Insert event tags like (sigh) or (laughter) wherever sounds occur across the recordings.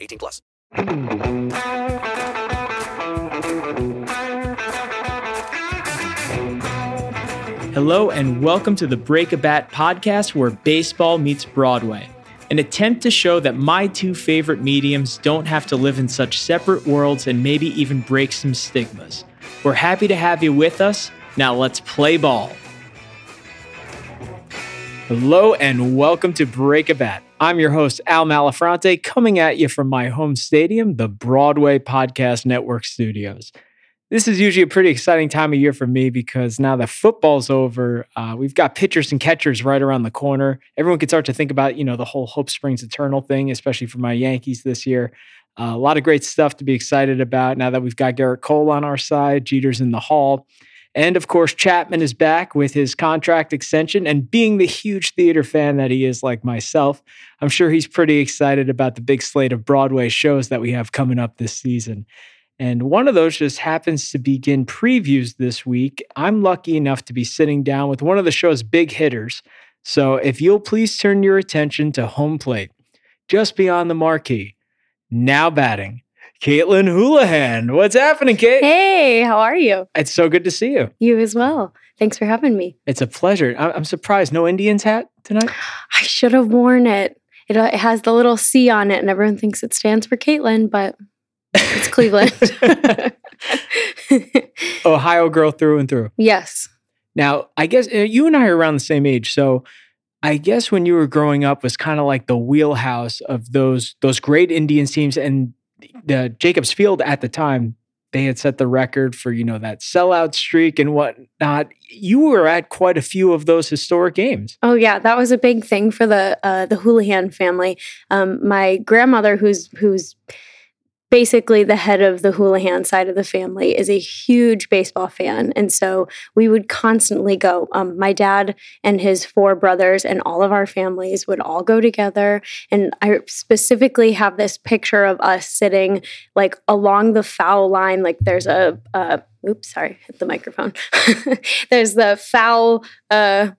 18 plus. Hello and welcome to the Break a Bat podcast where baseball meets Broadway. An attempt to show that my two favorite mediums don't have to live in such separate worlds and maybe even break some stigmas. We're happy to have you with us. Now let's play ball. Hello and welcome to Break a Bat. I'm your host, Al Malafronte, coming at you from my home stadium, the Broadway Podcast Network studios. This is usually a pretty exciting time of year for me because now that football's over, uh, we've got pitchers and catchers right around the corner. Everyone can start to think about, you know, the whole Hope Springs Eternal thing, especially for my Yankees this year. Uh, a lot of great stuff to be excited about now that we've got Gerrit Cole on our side, Jeter's in the Hall. And of course, Chapman is back with his contract extension. And being the huge theater fan that he is, like myself, I'm sure he's pretty excited about the big slate of Broadway shows that we have coming up this season. And one of those just happens to begin previews this week. I'm lucky enough to be sitting down with one of the show's big hitters. So if you'll please turn your attention to home plate, just beyond the marquee, now batting, Caitlin Houlahan. What's happening, Kate? Hey, how are you? It's so good to see you. You as well. Thanks for having me. It's a pleasure. I'm surprised. No Indians hat tonight? I should have worn it. It, uh, has the little C on it, and everyone thinks it stands for Caitlin, but it's Cleveland. (laughs) (laughs) Ohio girl through and through. Yes. Now, I guess uh, you and I are around the same age, so I guess when you were growing up was kind of like the wheelhouse of those those great Indians teams and the Jacobs Field at the time. They had set the record for you know that sellout streak and whatnot. You were at quite a few of those historic games. Oh yeah, that was a big thing for the uh, the Houlahan family. Um, my grandmother, who's who's basically the head of the Houlahan side of the family is a huge baseball fan. And so we would constantly go. Um, my dad and his four brothers and all of our families would all go together. And I specifically have this picture of us sitting like along the foul line. Like there's a, uh, oops, sorry, hit the microphone. (laughs) there's the foul, uh,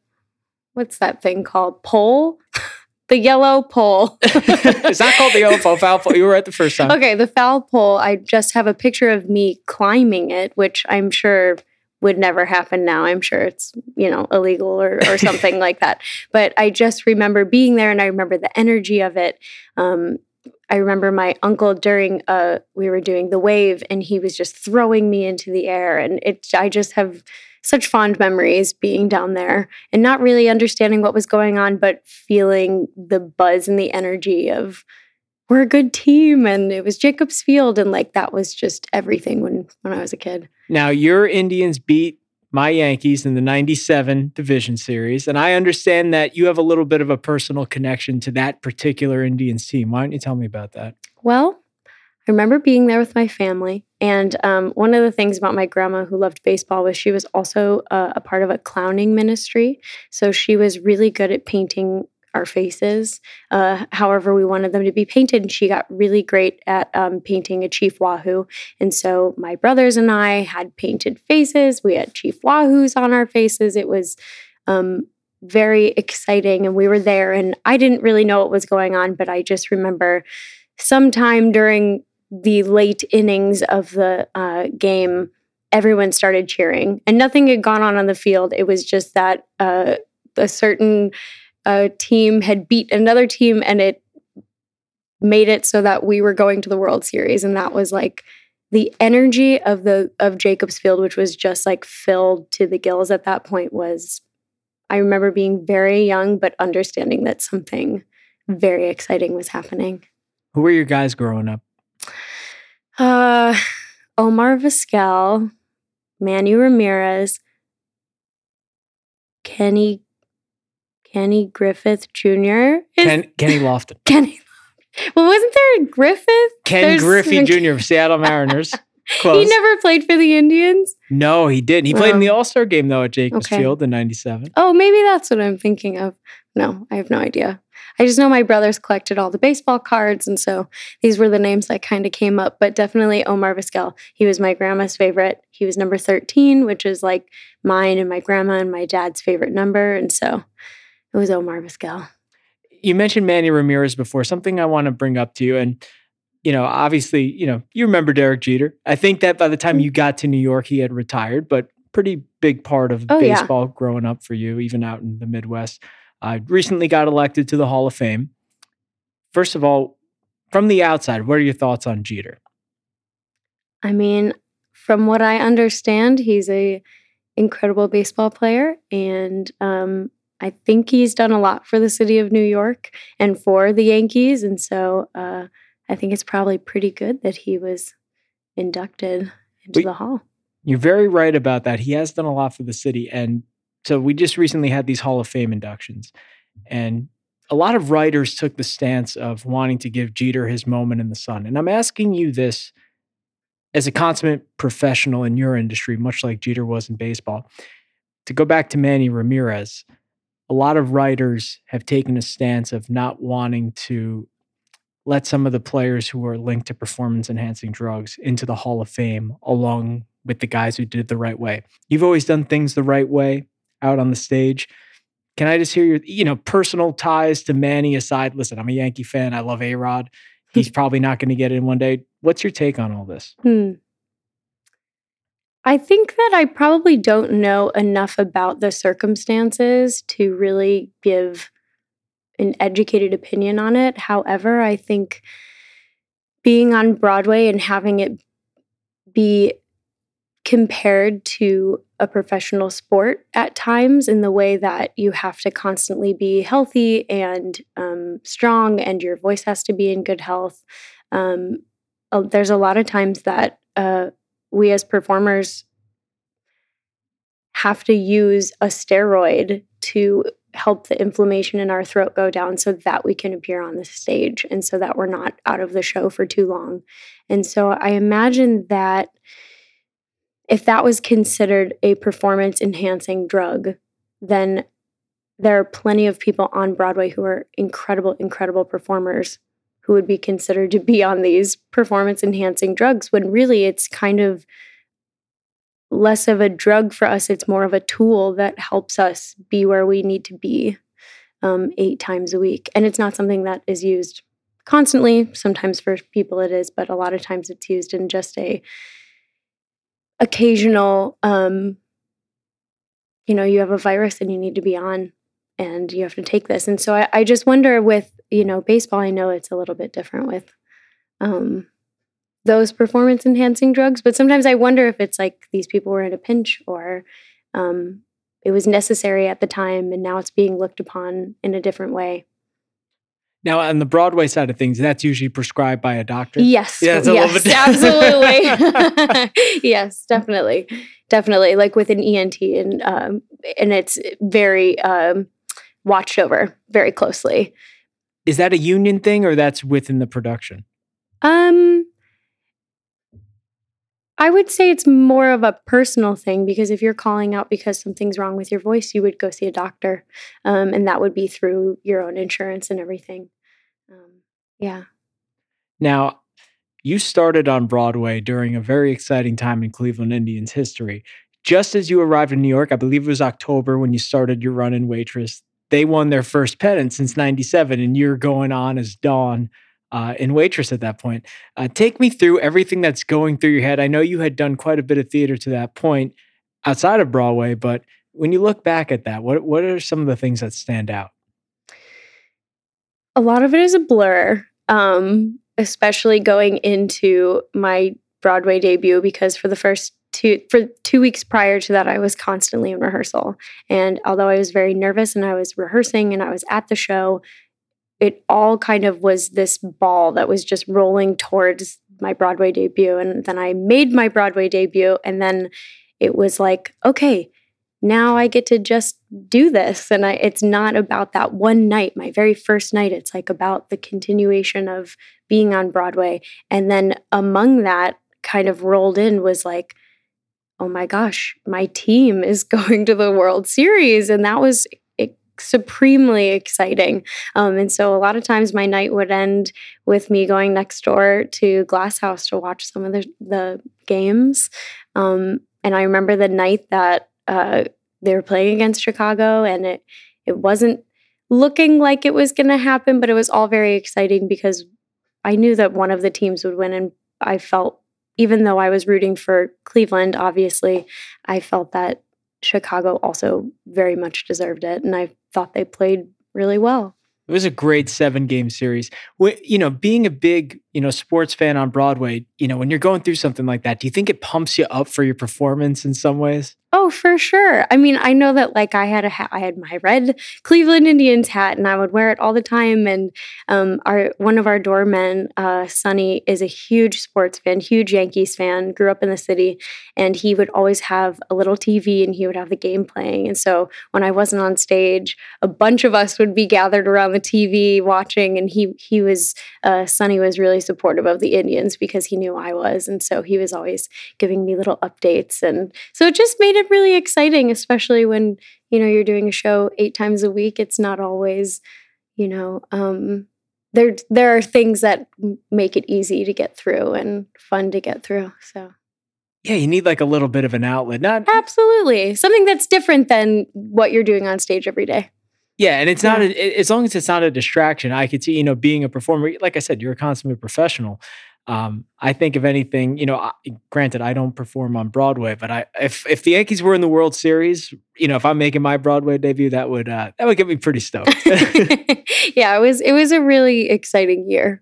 what's that thing called? Pole? (laughs) the yellow pole. (laughs) (laughs) it's not called the yellow pole, foul pole. You were at the first time. Okay, the foul pole. I just have a picture of me climbing it, which I'm sure would never happen now. I'm sure it's, you know, illegal or, or (laughs) something like that. But I just remember being there and I remember the energy of it. Um, I remember my uncle during uh we were doing the wave and he was just throwing me into the air and it I just have such fond memories being down there and not really understanding what was going on, but feeling the buzz and the energy of we're a good team and it was Jacobs Field and like that was just everything when when I was a kid. Now your Indians beat my Yankees in the 97 division series and I understand that you have a little bit of a personal connection to that particular Indians team. Why don't you tell me about that? Well, I remember being there with my family. And um, one of the things about my grandma who loved baseball was she was also uh, a part of a clowning ministry. So she was really good at painting our faces, uh, however we wanted them to be painted. And she got really great at um, painting a Chief Wahoo. And so my brothers and I had painted faces. We had Chief Wahoos on our faces. It was um, very exciting. And we were there. And I didn't really know what was going on, but I just remember sometime during the late innings of the uh, game, everyone started cheering, and nothing had gone on on the field. It was just that uh, a certain uh, team had beat another team, and it made it so that we were going to the World Series, and that was like the energy of the of Jacobs Field, which was just like filled to the gills at that point, was. I remember being very young, but understanding that something very exciting was happening. Who were your guys growing up? Uh, Omar Vizquel, Manny Ramirez, Kenny Kenny Griffith Jr. Is- Ken, Kenny (laughs) Lofton. Kenny. Well, wasn't there a Griffith? Ken There's- Griffey Jr. of Seattle Mariners. (laughs) He never played for the Indians. no, he didn't. He played in Oh. the All Star game though at Jacobs Okay. Field in '97. Oh, maybe that's what I'm thinking of. No, I have no idea. I just know my brothers collected all the baseball cards, and so these were the names that kind of came up. But definitely Omar Vizquel. He was my grandma's favorite. He was number 13, which is like mine and my grandma and my dad's favorite number, and so it was Omar Vizquel. You mentioned Manny Ramirez before. Something I want to bring up to you, and you know, obviously, you know, you remember Derek Jeter. I think that by the Mm. time you got to New York, he had retired, but pretty big part of Oh, yeah. baseball growing up for you, even out in the Midwest. I recently got elected to the Hall of Fame. First of all, from the outside, what are your thoughts on Jeter? I mean, from what I understand, he's a incredible baseball player, and um, I think he's done a lot for the city of New York and for the Yankees. And so uh, I think it's probably pretty good that he was inducted into the hall. You're very right about that. He has done a lot for the city. And so we just recently had these Hall of Fame inductions. And a lot of writers took the stance of wanting to give Jeter his moment in the sun. And I'm asking you this as a consummate professional in your industry, much like Jeter was in baseball. To go back to Manny Ramirez, a lot of writers have taken a stance of not wanting to let some of the players who are linked to performance enhancing drugs into the Hall of Fame along with the guys who did it the right way. You've always done things the right way out on the stage. Can I just hear your, you know, personal ties to Manny aside? Listen, I'm a Yankee fan. I love A Rod. (laughs) He's probably not going to get in one day. What's your take on all this? Hmm. I think that I probably don't know enough about the circumstances to really give an educated opinion on it. However, I think being on Broadway and having it be compared to a professional sport at times in the way that you have to constantly be healthy and um, strong and your voice has to be in good health. Um, there's a lot of times that uh, we as performers have to use a steroid to help the inflammation in our throat go down so that we can appear on the stage and so that we're not out of the show for too long. And so I imagine that if that was considered a performance enhancing drug, then there are plenty of people on Broadway who are incredible, incredible performers who would be considered to be on these performance enhancing drugs when really it's kind of less of a drug for us. It's more of a tool that helps us be where we need to be um, eight times a week. And it's not something that is used constantly. Sometimes for people it is, but a lot of times it's used in just a occasional, um, you know, you have a virus and you need to be on and you have to take this. And so I, I just wonder with, you know, baseball, I know it's a little bit different with um, those performance enhancing drugs, but sometimes I wonder if it's like these people were in a pinch or um, it was necessary at the time and now it's being looked upon in a different way. Now, on the Broadway side of things, that's usually prescribed by a doctor. Yes. Yeah, it's a yes, bit- absolutely. (laughs) (laughs) yes, definitely. Definitely. Like with an ENT and um and it's very um watched over very closely. Is that a union thing or that's within the production? Um I would say it's more of a personal thing because if you're calling out because something's wrong with your voice, you would go see a doctor. Um, and that would be through your own insurance and everything. Yeah. Now, you started on Broadway during a very exciting time in Cleveland Indians history. Just as you arrived in New York, I believe it was October when you started your run in Waitress, they won their first pennant since 97, and you're going on as Dawn uh, in Waitress at that point. Uh, take me through everything that's going through your head. I know you had done quite a bit of theater to that point outside of Broadway, but when you look back at that, what, what are some of the things that stand out? A lot of it is a blur. um, especially going into my Broadway debut because for the first two for two weeks prior to that, I was constantly in rehearsal. And although I was very nervous and I was rehearsing and I was at the show, it all kind of was this ball that was just rolling towards my Broadway debut. And then I made my Broadway debut, and then it was like, okay, now I get to just do this. And I, it's not about that one night, my very first night. It's like about the continuation of being on Broadway. And then among that, kind of rolled in was like, oh my gosh, my team is (laughs) going to the World Series. And that was supremely exciting. Um, and so a lot of times my night would end with me going next door to Glass House to watch some of the, the games. Um, and I remember the night that uh, they were playing against Chicago, and it it wasn't looking like it was going to happen, but it was all very exciting because I knew that one of the teams would win, and I felt even though I was rooting for Cleveland, obviously, I felt that Chicago also very much deserved it. And I thought they played really well. It was a great seven game series. You know, being a big, you know, sports fan on Broadway, you know, when you're going through something like that, do you think it pumps you up for your performance in some ways? Oh, for sure. I mean, I know that like I had a I had my red Cleveland Indians hat, and I would wear it all the time. And um, our one of our doormen, uh, Sonny, is a huge sports fan, huge Yankees fan. Grew up in the city, and he would always have a little TV, and he would have the game playing. And so when I wasn't on stage, a bunch of us would be gathered around the TV watching, and he he was uh, Sonny was really supportive of the Indians because he knew I was, and so he was always giving me little updates, and so it just made it really exciting, especially when you know you're doing a show eight times a week. It's not always, you know, um, there there are things that make it easy to get through and fun to get through. So yeah, you need like a little bit of an outlet. Not absolutely something that's different than what you're doing on stage every day. Yeah, and it's not a, as long as it's not a distraction. I could see, you know, being a performer. Like I said, you're a consummate professional. Um, I think if anything, you know, I, granted, I don't perform on Broadway, but I if if the Yankees were in the World Series, you know, if I'm making my Broadway debut, that would uh, that would get me pretty stoked. (laughs) yeah, it was it was a really exciting year.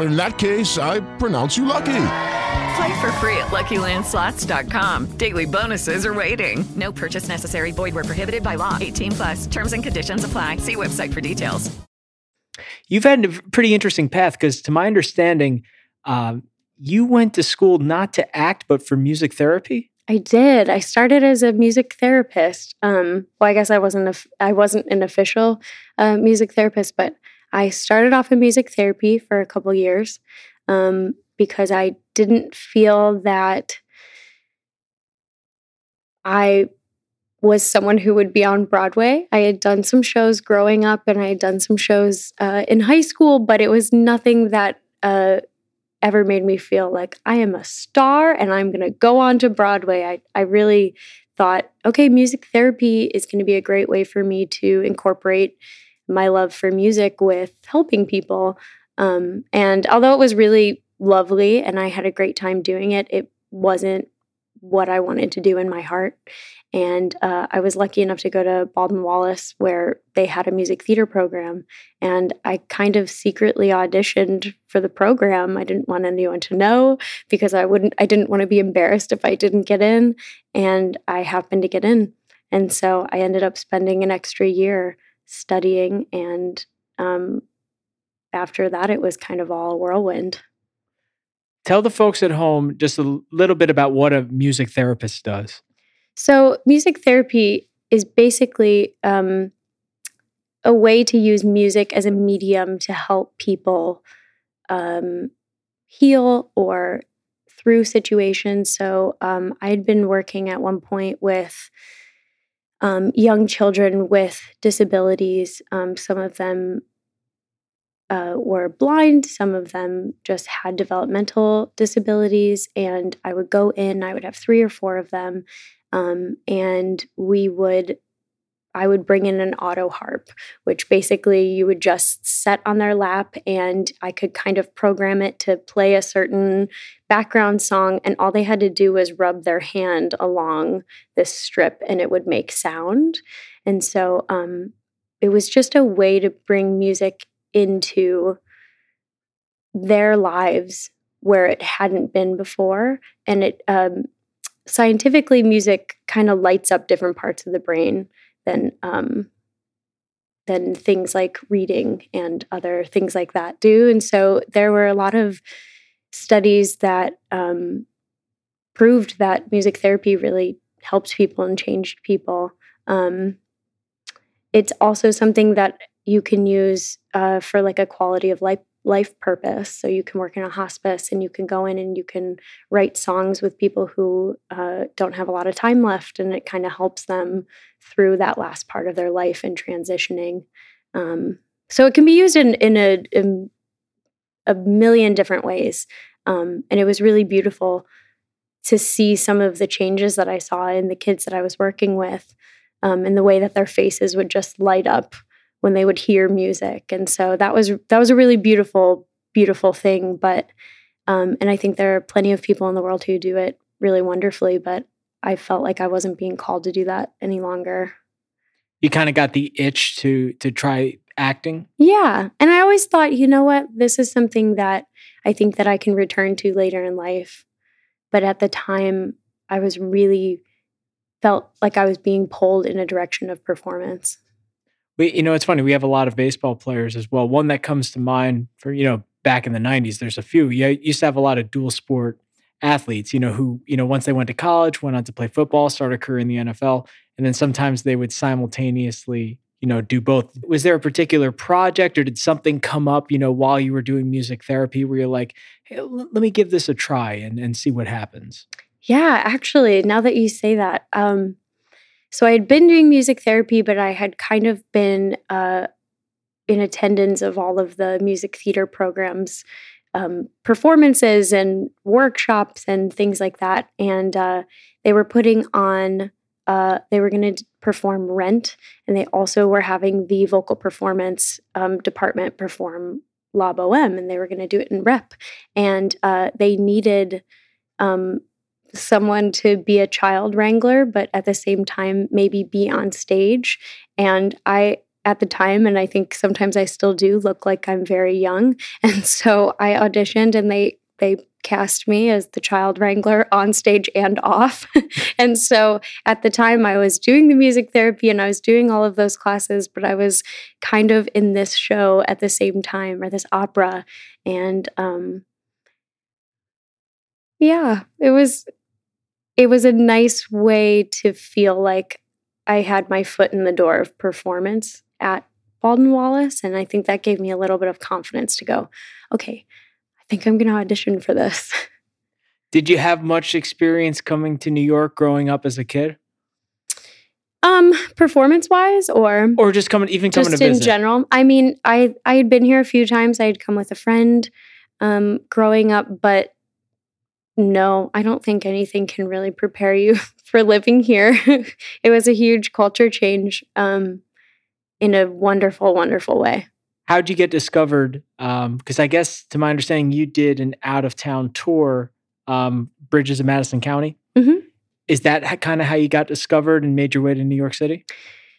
in that case, I pronounce you lucky. Play for free at LuckyLandSlots.com. Daily bonuses are waiting. No purchase necessary. Void were prohibited by law. 18 plus. Terms and conditions apply. See website for details. You've had a pretty interesting path because, to my understanding, um, you went to school not to act, but for music therapy. I did. I started as a music therapist. Um, well, I guess I wasn't. A, I wasn't an official uh, music therapist, but I started off in music therapy for a couple years um, because I didn't feel that I was someone who would be on Broadway. I had done some shows growing up and I had done some shows uh, in high school, but it was nothing that uh, ever made me feel like I am a star and I'm going to go on to Broadway. I, I really thought, okay, music therapy is going to be a great way for me to incorporate my love for music with helping people. Um, and although it was really lovely and I had a great time doing it, it wasn't what I wanted to do in my heart. And uh, I was lucky enough to go to Baldwin Wallace, where they had a music theater program. And I kind of secretly auditioned for the program. I didn't want anyone to know because I wouldn't. I didn't want to be embarrassed if I didn't get in. And I happened to get in. And so I ended up spending an extra year studying. And um, after that, it was kind of all a whirlwind. Tell the folks at home just a little bit about what a music therapist does. So, music therapy is basically um, a way to use music as a medium to help people um, heal or through situations. So um, I had been working at one point with um, young children with disabilities. Um, some of them uh, were blind, some of them just had developmental disabilities. And I would go in, I would have three or four of them, um, and we would I would bring in an auto harp, which basically you would just set on their lap and I could kind of program it to play a certain background song. And all they had to do was rub their hand along this strip and it would make sound. And so um, it was just a way to bring music into their lives where it hadn't been before. And it um, scientifically, music kind of lights up different parts of the brain than um, than things like reading and other things like that do. And so there were a lot of studies that um, proved that music therapy really helped people and changed people. Um, it's also something that you can use uh, for like a quality of life life purpose. So you can work in a hospice and you can go in and you can write songs with people who uh, don't have a lot of time left, and it kind of helps them through that last part of their life and transitioning. Um, so it can be used in in a, in a million different ways, um, and it was really beautiful to see some of the changes that I saw in the kids that I was working with, um, and the way that their faces would just light up when they would hear music. And so that was that was a really beautiful, beautiful thing. But um, and I think there are plenty of people in the world who do it really wonderfully. But I felt like I wasn't being called to do that any longer. You kind of got the itch to to try acting. Yeah, and I always thought, you know what, this is something that I think that I can return to later in life. But at the time, I was really felt like I was being pulled in a direction of performance. We, you know, it's funny. We have a lot of baseball players as well. One that comes to mind for you know back in the '90s. There's a few. You used to have a lot of dual sport athletes. You know, who you know once they went to college, went on to play football, started a career in the NFL, and then sometimes they would simultaneously you know do both was there a particular project or did something come up you know while you were doing music therapy where you're like hey, let me give this a try and, and see what happens yeah actually now that you say that um so I had been doing music therapy, but I had kind of been uh, in attendance of all of the music theater programs, um, performances and workshops and things like that. And uh, they were putting on, uh, they were going to perform Rent, and they also were having the vocal performance um, department perform La Boheme, and they were going to do it in rep. And uh, they needed um, someone to be a child wrangler, but at the same time, maybe be on stage. And I, at the time, and I think sometimes I still do, look like I'm very young. (laughs) And so I auditioned and they, they cast me as the child wrangler on stage and off. (laughs) and so at the time, I was doing the music therapy and I was doing all of those classes, but I was kind of in this show at the same time or this opera. And um, yeah, it was it was a nice way to feel like I had my foot in the door of performance at Baldwin Wallace. And I think that gave me a little bit of confidence to go, okay, I think I'm going to audition for this. (laughs) Did you have much experience coming to New York growing up as a kid? Um, performance wise, or or just coming, even coming just in visit? general. I mean, I I had been here a few times. I had come with a friend, um, growing up, but no, I don't think anything can really prepare you (laughs) for living here. (laughs) it was a huge culture change um, in a wonderful, wonderful way. How'd you get discovered? Because I guess, to my understanding, you did an out of town tour, um, Bridges of Madison County. Mhm. Is that kind of how you got discovered and made your way to New York City?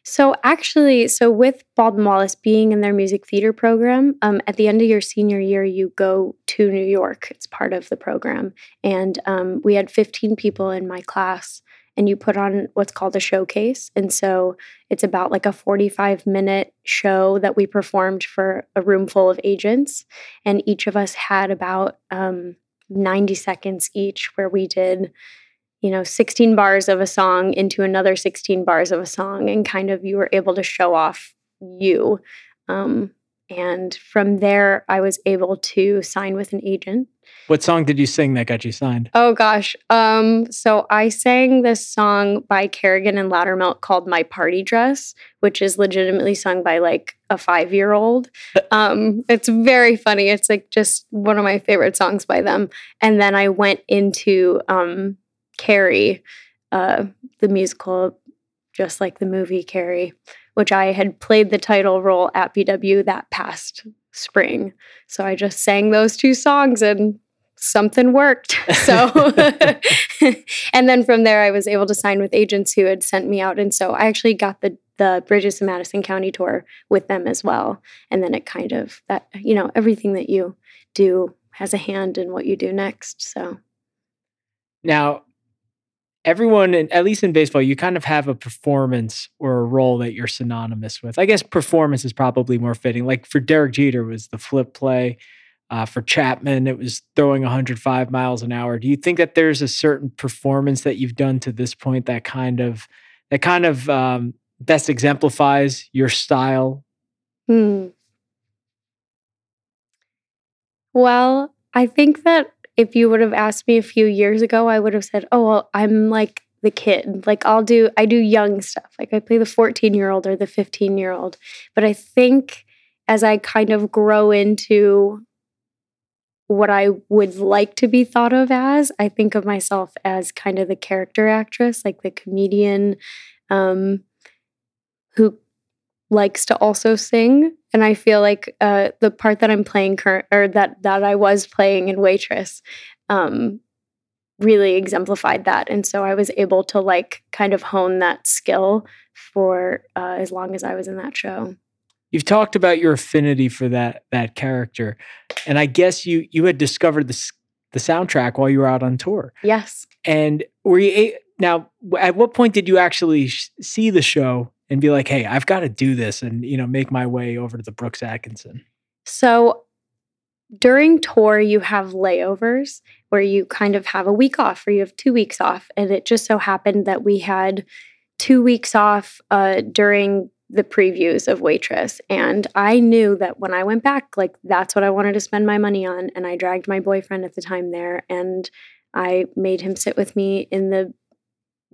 So actually, so with Baldwin Wallace being in their music theater program, um, at the end of your senior year, you go to New York. It's part of the program, and um, we had 15 people in my class, and you put on what's called a showcase, and so it's about like a 45 minute show that we performed for a room full of agents, and each of us had about um, 90 seconds each, where we did you know 16 bars of a song into another 16 bars of a song and kind of you were able to show off you. Um, and from there, I was able to sign with an agent. What song did you sing that got you signed? Oh gosh. Um, so I sang this song by Kerrigan and Lowdermilk called My Party Dress, which is legitimately sung by like a five year old. (laughs) Um, it's very funny. It's like just one of my favorite songs by them. And then I went into um, Carrie, uh, the musical, just like the movie Carrie, which I had played the title role at BW that past spring. So I just sang those two songs and something worked. (laughs) So, (laughs) and then from there, I was able to sign with agents who had sent me out. And so I actually got the the Bridges in Madison County tour with them as well. And then it kind of that, you know, everything that you do has a hand in what you do next. So Now, everyone, at least in baseball, you kind of have a performance or a role that you're synonymous with. I guess performance is probably more fitting. Like for Derek Jeter was the flip play. Uh, for Chapman, it was throwing 105 miles an hour. Do you think that there's a certain performance that you've done to this point that kind of that kind of um, best exemplifies your style? Hmm. Well, I think that if you would have asked me a few years ago, I would have said, "Oh, well, I'm like the kid. Like I'll do I do young stuff. Like I play the 14-year-old or the 15-year-old." But I think as I kind of grow into what I would like to be thought of as, I think of myself as kind of the character actress, like the comedian um, who likes to also sing and i feel like uh, the part that i'm playing current or that that i was playing in waitress um, really exemplified that and so i was able to like kind of hone that skill for uh, as long as i was in that show You've talked about your affinity for that that character, and I guess you you had discovered this the soundtrack while you were out on tour. yes And were you a- now? At what point did you actually sh- see the show and be like, "Hey, I've got to do this," and you know, make my way over to the Brooks Atkinson? So during tour, you have layovers where you kind of have a week off or you have two weeks off. And it just so happened that we had two weeks off uh, during the previews of Waitress. And I knew that when I went back, like that's what I wanted to spend my money on. And I dragged my boyfriend at the time there and I made him sit with me in the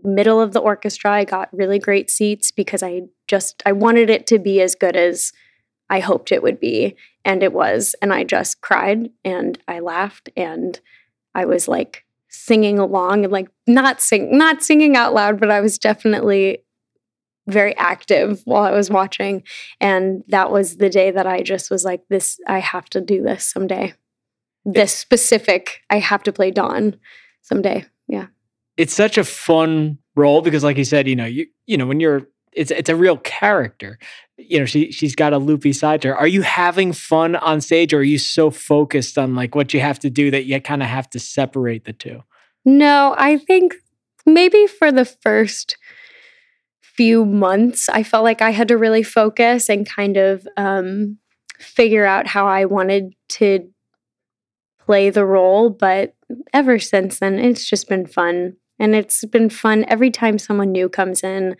middle of the orchestra. I got really great seats because I just I wanted it to be as good as I hoped it would be and it was and I just cried and I laughed and I was like singing along and like not sing not singing out loud but I was definitely very active while I was watching and that was the day that I just was like this I have to do this someday. This specific I have to play Dawn someday. Yeah. It's such a fun role because, like you said, you know, you you know, when you're it's it's a real character. You know, she she's got a loopy side to her. Are you having fun on stage, or are you so focused on like what you have to do that you kind of have to separate the two? No, I think maybe for the first few months, I felt like I had to really focus and kind of um, figure out how I wanted to play the role. But ever since then, it's just been fun. And it's been fun every time someone new comes in.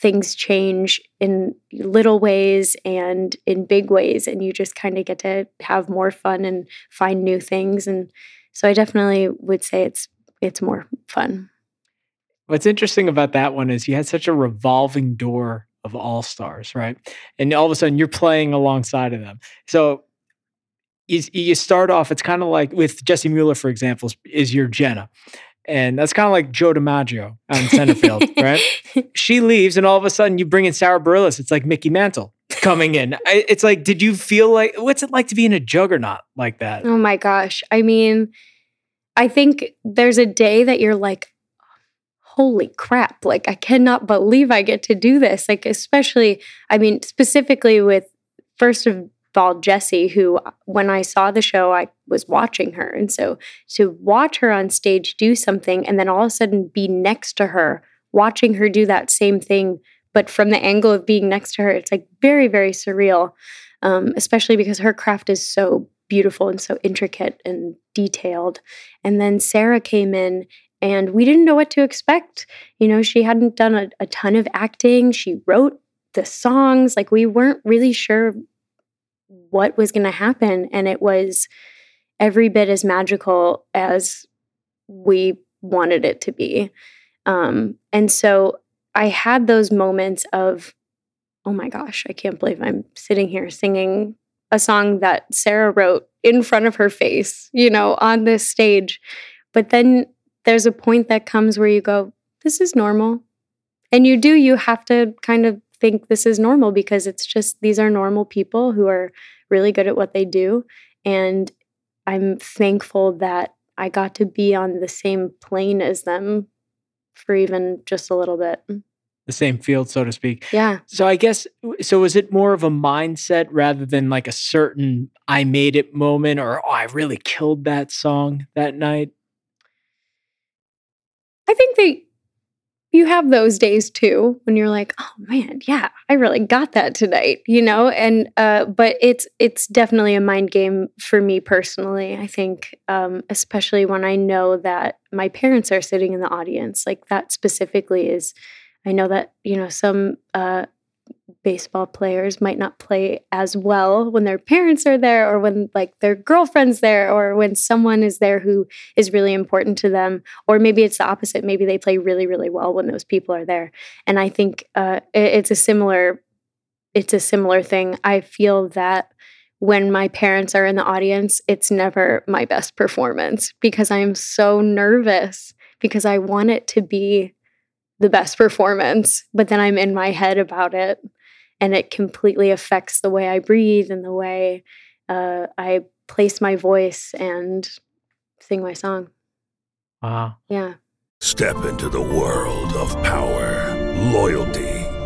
Things change in little ways and in big ways, and you just kind of get to have more fun and find new things. And so, I definitely would say it's it's more fun. What's interesting about that one is you had such a revolving door of all stars, right? And all of a sudden you're playing alongside of them. So you, start off, it's kind of like with Jessie Mueller, for example, is your Jenna. And that's kind of like Joe DiMaggio on in center field, (laughs) right? She leaves, and all of a sudden you bring in Sara Bareilles. It's like Mickey Mantle coming in. I, it's like, did you feel like, what's it like to be in a juggernaut like that? Oh my gosh. I mean, I think there's a day that you're like, holy crap, like I cannot believe I get to do this. Like, especially, I mean, specifically with first of all, Jessie, who when I saw the show, I was watching her. And so to watch her on stage do something and then all of a sudden be next to her, watching her do that same thing, but from the angle of being next to her, it's like very, very surreal. Um, especially because her craft is so beautiful and so intricate and detailed. And then Sara came in and we didn't know what to expect. You know, she hadn't done a, a ton of acting. She wrote the songs. Like we weren't really sure what was going to happen. And it was every bit as magical as we wanted it to be. Um, and so I had those moments of, oh my gosh, I can't believe I'm sitting here singing a song that Sara wrote in front of her face, you know, on this stage. But then there's a point that comes where you go, this is normal. And you do, you have to kind of think this is normal because it's just these are normal people who are really good at what they do. And I'm thankful that I got to be on the same plane as them for even just a little bit. The same field, so to speak. Yeah. So I guess so was it more of a mindset rather than like a certain I made it moment or oh I really killed that song that night? I think they you have those days too when you're like, "Oh man, yeah, I really got that tonight," you know? And uh but it's it's definitely a mind game for me personally. I think um especially when I know that my parents are sitting in the audience. Like that specifically is I know that, you know, some uh baseball players might not play as well when their parents are there or when like their girlfriend's there or when someone is there who is really important to them. Or maybe it's the opposite. Maybe they play really really well when those people are there. And i think uh, it, it's a similar it's a similar thing. I feel that when my parents are in the audience it's never my best performance because i'm so nervous because i want it to be the best performance but then i'm in my head about it and it completely affects the way I breathe and the way uh, I place my voice and sing my song. Wow. Yeah. Step into the world of power, loyalty,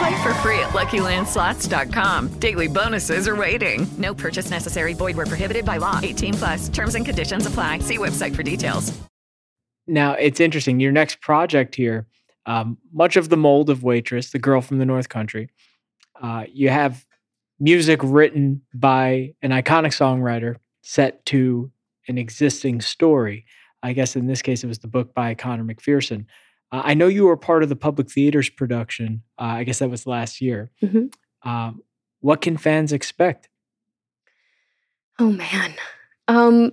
Play for free at LuckyLandSlots.com. Daily bonuses are waiting. No purchase necessary. Void where prohibited by law. 18 plus. Terms and conditions apply. See website for details. Now it's interesting. Your next project here, um, much of the mold of Waitress, the girl from the North Country. Uh, you have music written by an iconic songwriter set to an existing story. I guess in this case, it was the book by Conor McPherson. Uh, I know you were part of the Public Theater's production. Uh, I guess that was last year. Mm-hmm. Um, what can fans expect? Oh man. Um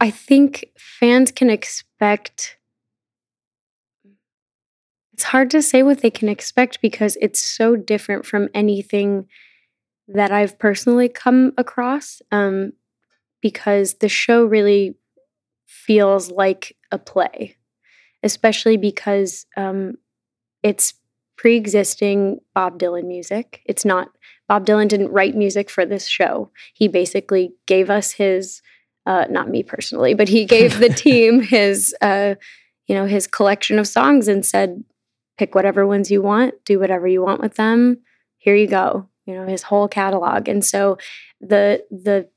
I think fans can expect It's hard to say what they can expect because it's so different from anything that I've personally come across um because the show really feels like a play, especially because um, it's pre existing Bob Dylan music. It's not, Bob Dylan didn't write music for this show. He basically gave us his, uh, not me personally, but he gave the (laughs) team his, uh, you know, his collection of songs and said, pick whatever ones you want, do whatever you want with them. Here you go. You know, his whole catalog. And so the, the,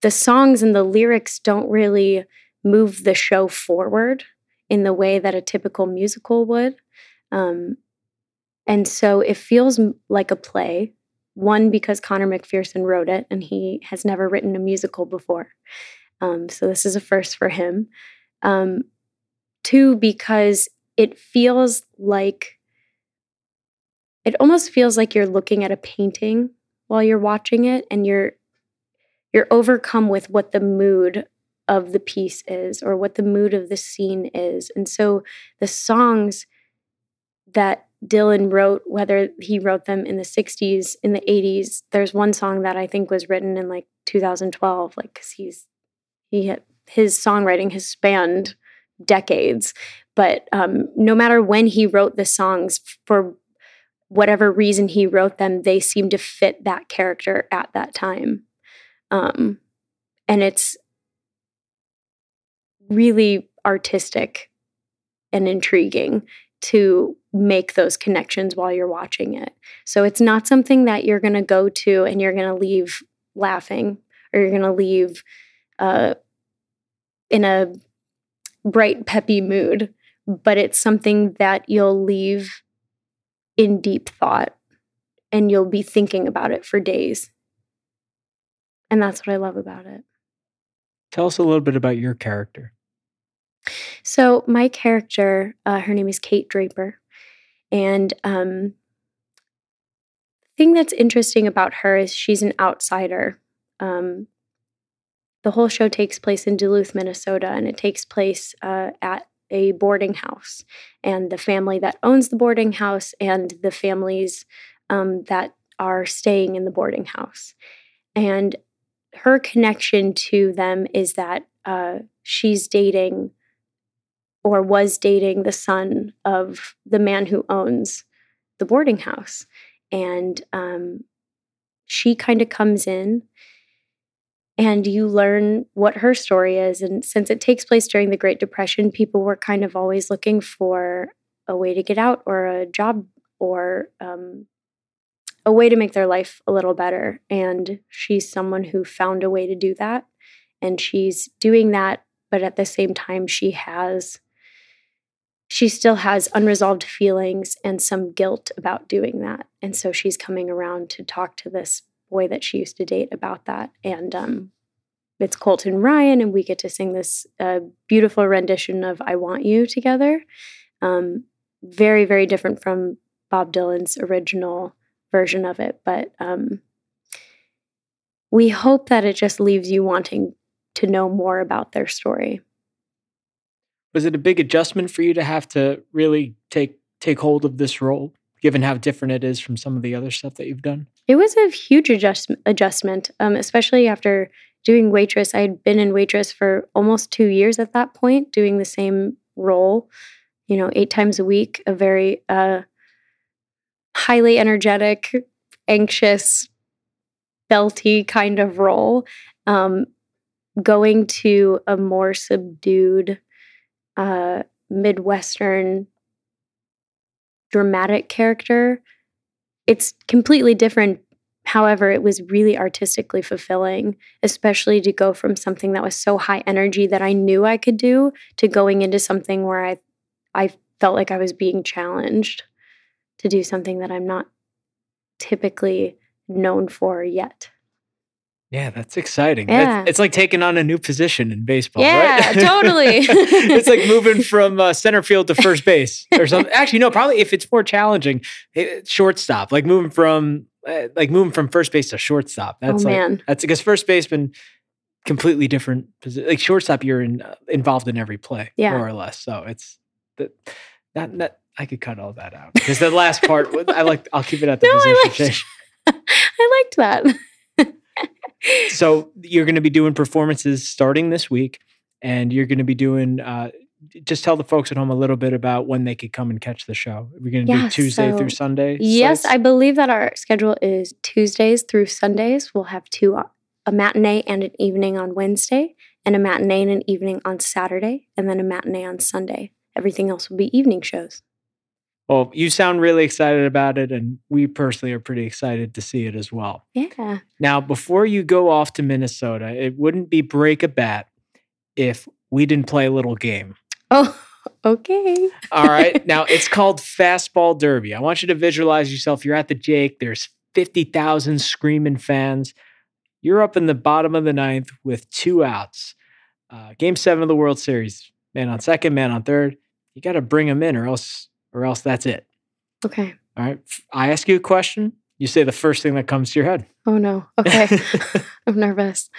the songs and the lyrics don't really move the show forward in the way that a typical musical would. Um, and so it feels like a play. One, because Conor McPherson wrote it and he has never written a musical before. Um, so this is a first for him. Um, two, because it feels like, it almost feels like you're looking at a painting while you're watching it and you're you're overcome with what the mood of the piece is or what the mood of the scene is. And so the songs that Dylan wrote, whether he wrote them in the 60s, in the 80s, there's one song that I think was written in like 2012, like, because he's, he had, his songwriting has spanned decades. But um, no matter when he wrote the songs, for whatever reason he wrote them, they seem to fit that character at that time. Um, and it's really artistic and intriguing to make those connections while you're watching it. So it's not something that you're going to go to and you're going to leave laughing or you're going to leave uh, in a bright, peppy mood, but it's something that you'll leave in deep thought and you'll be thinking about it for days. And that's what I love about it. Tell us a little bit about your character. So, my character, uh, her name is Kate Draper. And um, thing that's interesting about her is she's an outsider. Um, the whole show takes place in Duluth, Minnesota, and it takes place uh, at a boarding house. And the family that owns the boarding house and the families um, that are staying in the boarding house. And her connection to them is that uh, she's dating or was dating the son of the man who owns the boarding house. And um, she kind of comes in and you learn what her story is. And since it takes place during the Great Depression, people were kind of always looking for a way to get out or a job or um, a way to make their life a little better. And she's someone who found a way to do that. And she's doing that, but at the same time, she has she still has unresolved feelings and some guilt about doing that. And so she's coming around to talk to this boy that she used to date about that. And um, it's Colton Ryan, and we get to sing this uh, beautiful rendition of I Want You together. Um, very, very different from Bob Dylan's original version of it. But um, we hope that it just leaves you wanting to know more about their story was it a big adjustment for you to have to really take take hold of this role given how different it is from some of the other stuff that you've done? It was a huge adjust, adjustment um, especially after doing waitress. I had been in waitress for almost two years at that point doing the same role you know eight times a week a very uh, highly energetic anxious belty kind of role. Um, going to a more subdued uh, Midwestern dramatic character. It's completely different. However, it was really artistically fulfilling, especially to go from something that was so high energy that I knew I could do to going into something where I I felt like I was being challenged to do something that I'm not typically known for yet. Yeah, that's exciting. Yeah. That's, it's like taking on a new position in baseball, yeah, right? (laughs) totally. (laughs) (laughs) it's like moving from uh, center field to first base or something. Actually, no, probably if it's more challenging, it, shortstop, like moving from uh, like moving from first base to shortstop. That's oh, like, man. That's because first baseman completely different position. Like shortstop, you're in, uh, involved in every play, Yeah. more or less. So it's that that that I could cut all that out because the last part, I like. I'll keep it at the No, I position liked- change. I liked that. So you're going to be doing performances starting this week and you're going to be doing uh, just tell the folks at home a little bit about when they could come and catch the show we're going to Yeah, do tuesday so- through sunday Yes, slates? I believe that our schedule is Tuesdays through Sundays. We'll have two uh, a matinee and an evening on Wednesday, and a matinee and an evening on Saturday, and then a matinee on Sunday. Everything else will be evening shows. Well you sound really excited about it and we personally are pretty excited to see it as well Yeah. now before you go off to minnesota it wouldn't be break a bat if we didn't play a little game Oh, (laughs) okay. All right. (laughs) Now it's called Fastball Derby. I want you to visualize yourself. You're at the Jake. There's 50,000 screaming fans. You're up in the bottom of the ninth with two outs. Uh, game seven of the World Series. Man on second, man on third. You got to bring them in, or else, or else that's it. Okay. All right. I ask you a question. You say the first thing that comes to your head. Oh no. (laughs) Okay. (laughs) I'm nervous.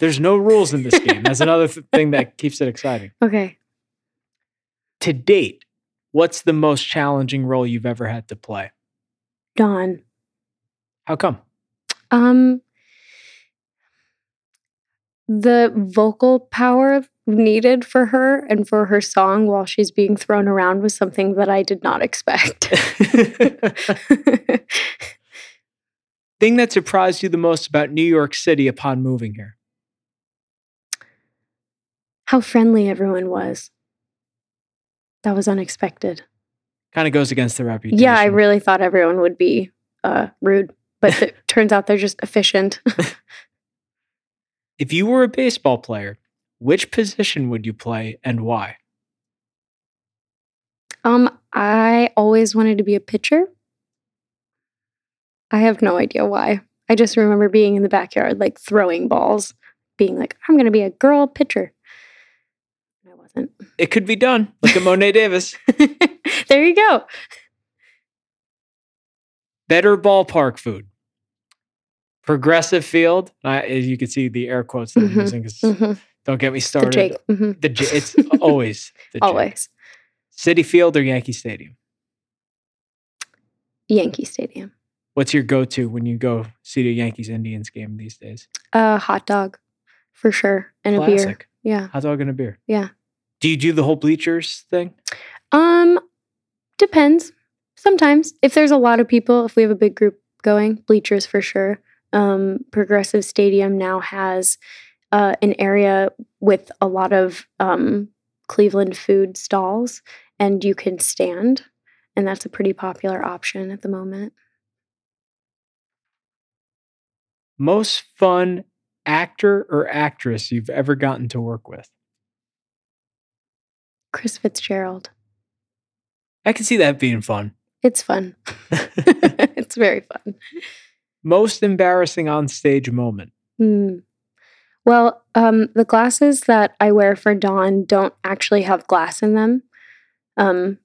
There's no rules in this game. That's another (laughs) thing that keeps it exciting. Okay. To date, what's the most challenging role you've ever had to play? Dawn. How come? Um the vocal power needed for her and for her song while she's being thrown around was something that I did not expect. (laughs) Thing that surprised you the most about New York City upon moving here? How friendly everyone was. That was unexpected. Kind of goes against the reputation. Yeah, I really thought everyone would be uh, rude, but (laughs) it turns out they're just efficient. (laughs) If you were a baseball player, which position would you play and why? um, I always wanted to be a pitcher. I have no idea why. I just remember being in the backyard, like throwing balls, being like, I'm going to be a girl pitcher. I wasn't. It could be done. Look at Mo'ne Davis. (laughs) There you go. Better ballpark food. Progressive field. I, as you can see the air quotes that I'm Mhm, using mhm. Don't get me started. Jake, mhm. The J- it's (laughs) always the J. Always. Citi Field or Yankee Stadium. Yankee Stadium. What's your go-to when you go see the Yankees Indians game these days? A hot dog, for sure, and a beer. Yeah, Hot dog and a beer. yeah. Do you do the whole bleachers thing? Um, depends. Sometimes, if there's a lot of people, if we have a big group going, bleachers for sure. Um, Progressive Stadium now has uh, an area with a lot of um, Cleveland food stalls, and you can stand, and that's a pretty popular option at the moment. Most fun actor or actress you've ever gotten to work with? Chris Fitzgerald. I can see that being fun. It's fun. (laughs) (laughs) it's very fun. Most embarrassing on stage moment. Hmm. Well, um, the glasses that I wear for Dawn don't actually have glass in them. Um,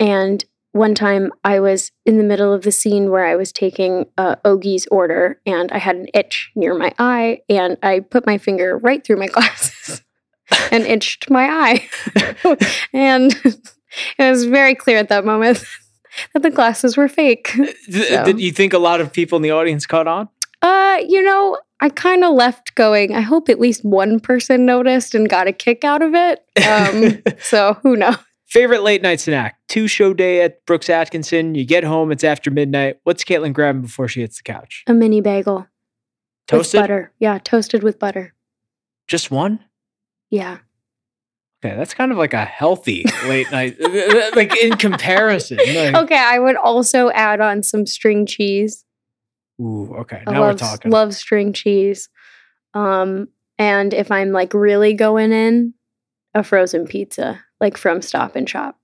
and one time I was in the middle of the scene where I was taking uh, Ogie's order and I had an itch near my eye and I put my finger right through my (laughs) glasses and itched my eye. (laughs) and (laughs) it was very clear at that moment that the glasses were fake. Th- So- Did you think a lot of people in the audience caught on? Uh, you know, I kind of left going. I hope at least one person noticed and got a kick out of it. Um, (laughs) so who knows? Favorite late night snack? Two show day at Brooks Atkinson. You get home, it's after midnight. What's Caitlin grabbing before she hits the couch? A mini bagel Toasted? with butter. Yeah, toasted with butter. Just one? Yeah. Okay, that's kind of like a healthy late night, (laughs) like in comparison. Like, (laughs) Okay, I would also add on some string cheese. Ooh, okay. Now love, we're talking. love string cheese. Um, and if I'm like really going in, a frozen pizza, like from Stop and Shop.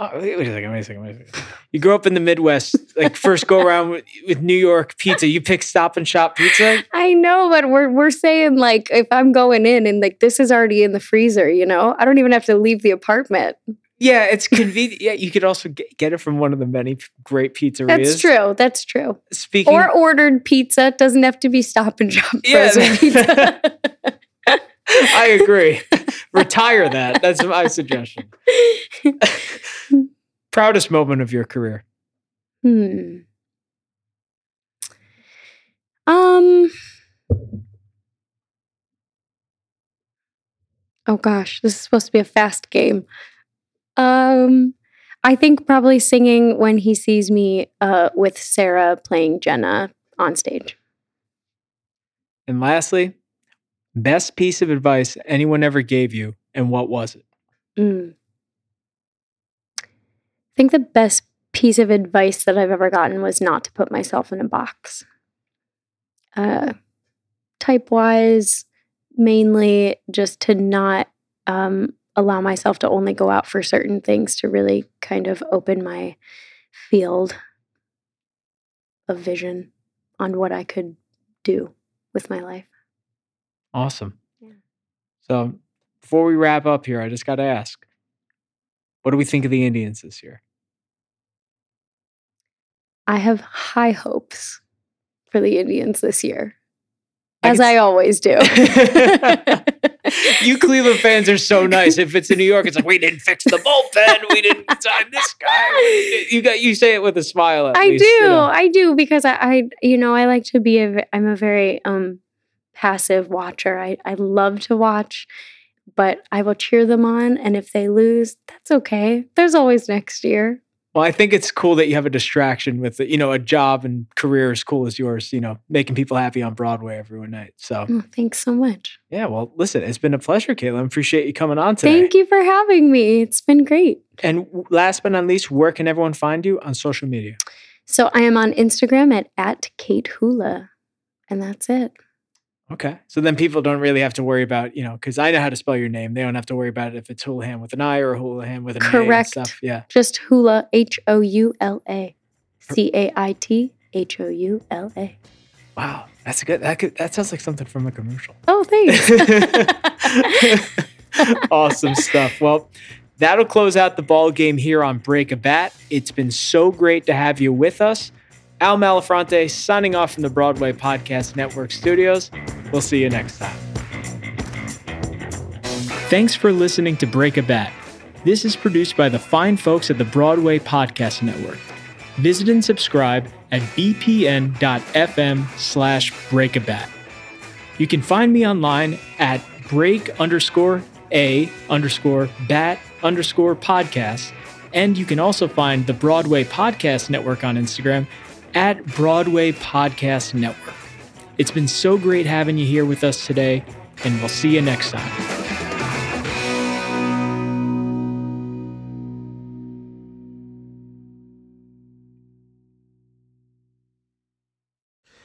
Oh, wait, wait a second, wait a second, wait a second. You grew up in the Midwest, like first go around with, with New York pizza. You pick Stop and Shop pizza. (laughs) I know, but we're we're saying like if I'm going in and like this is already in the freezer, you know, I don't even have to leave the apartment. Yeah, it's convenient. Yeah, you could also get, get it from one of the many great pizzerias. That's true. That's true. Speaking, Or ordered pizza. It doesn't have to be Stop and Shop Yeah. frozen (laughs) pizza. I agree. Retire that. That's my suggestion. (laughs) Proudest moment of your career. Hmm. Um. Oh gosh, this is supposed to be a fast game. Um, I think probably singing when he sees me uh, with Sara playing Jenna on stage. And lastly, best piece of advice anyone ever gave you, and what was it? Mm. I think the best piece of advice that I've ever gotten was not to put myself in a box. Uh, type wise, mainly just to not um, allow myself to only go out for certain things, to really kind of open my field of vision on what I could do with my life. Awesome. Yeah. So before we wrap up here, I just got to ask, what do we think of the Indians this year? I have high hopes for the Indians this year, I as I always do. (laughs) (laughs) you Cleveland fans are so nice. If it's in New York, it's like we didn't fix the bullpen, we didn't sign this guy. You got you say it with a smile. At I least, do, you know. I do because I, I, you know, I like to be a. I'm a very um passive watcher. I, I love to watch, but I will cheer them on. And if they lose, that's okay. There's always next year. Well, I think it's cool that you have a distraction with, you know, a job and career as cool as yours, you know, making people happy on Broadway every one night. So, oh, thanks so much. Yeah. Well, listen, it's been a pleasure, Caitlin. Appreciate you coming on today. Thank you for having me. It's been great. And last but not least, where can everyone find you on social media? So I am on Instagram at, at Cait Houla, and that's it. Okay. So then people don't really have to worry about, you know, because I know how to spell your name. They don't have to worry about it if it's Houlihan with an I or Houlahan with an Correct. A and stuff. Yeah. Just Houla, H O U L A. C A I T H O U L A. Wow. That's a good that could that sounds like something from a commercial. Oh, thanks. (laughs) awesome stuff. Well, that'll close out the ball game here on Break a Bat. It's been so great to have you with us. Al Malafronte signing off from the Broadway Podcast Network studios. We'll see you next time. Thanks for listening to Break a Bat. This is produced by the fine folks at the Broadway Podcast Network. Visit and subscribe at bpn.fm slash breakabat. You can find me online at break underscore a underscore bat underscore podcast. And you can also find the Broadway Podcast Network on Instagram at Broadway Podcast Network. It's been so great having you here with us today, and we'll see you next time.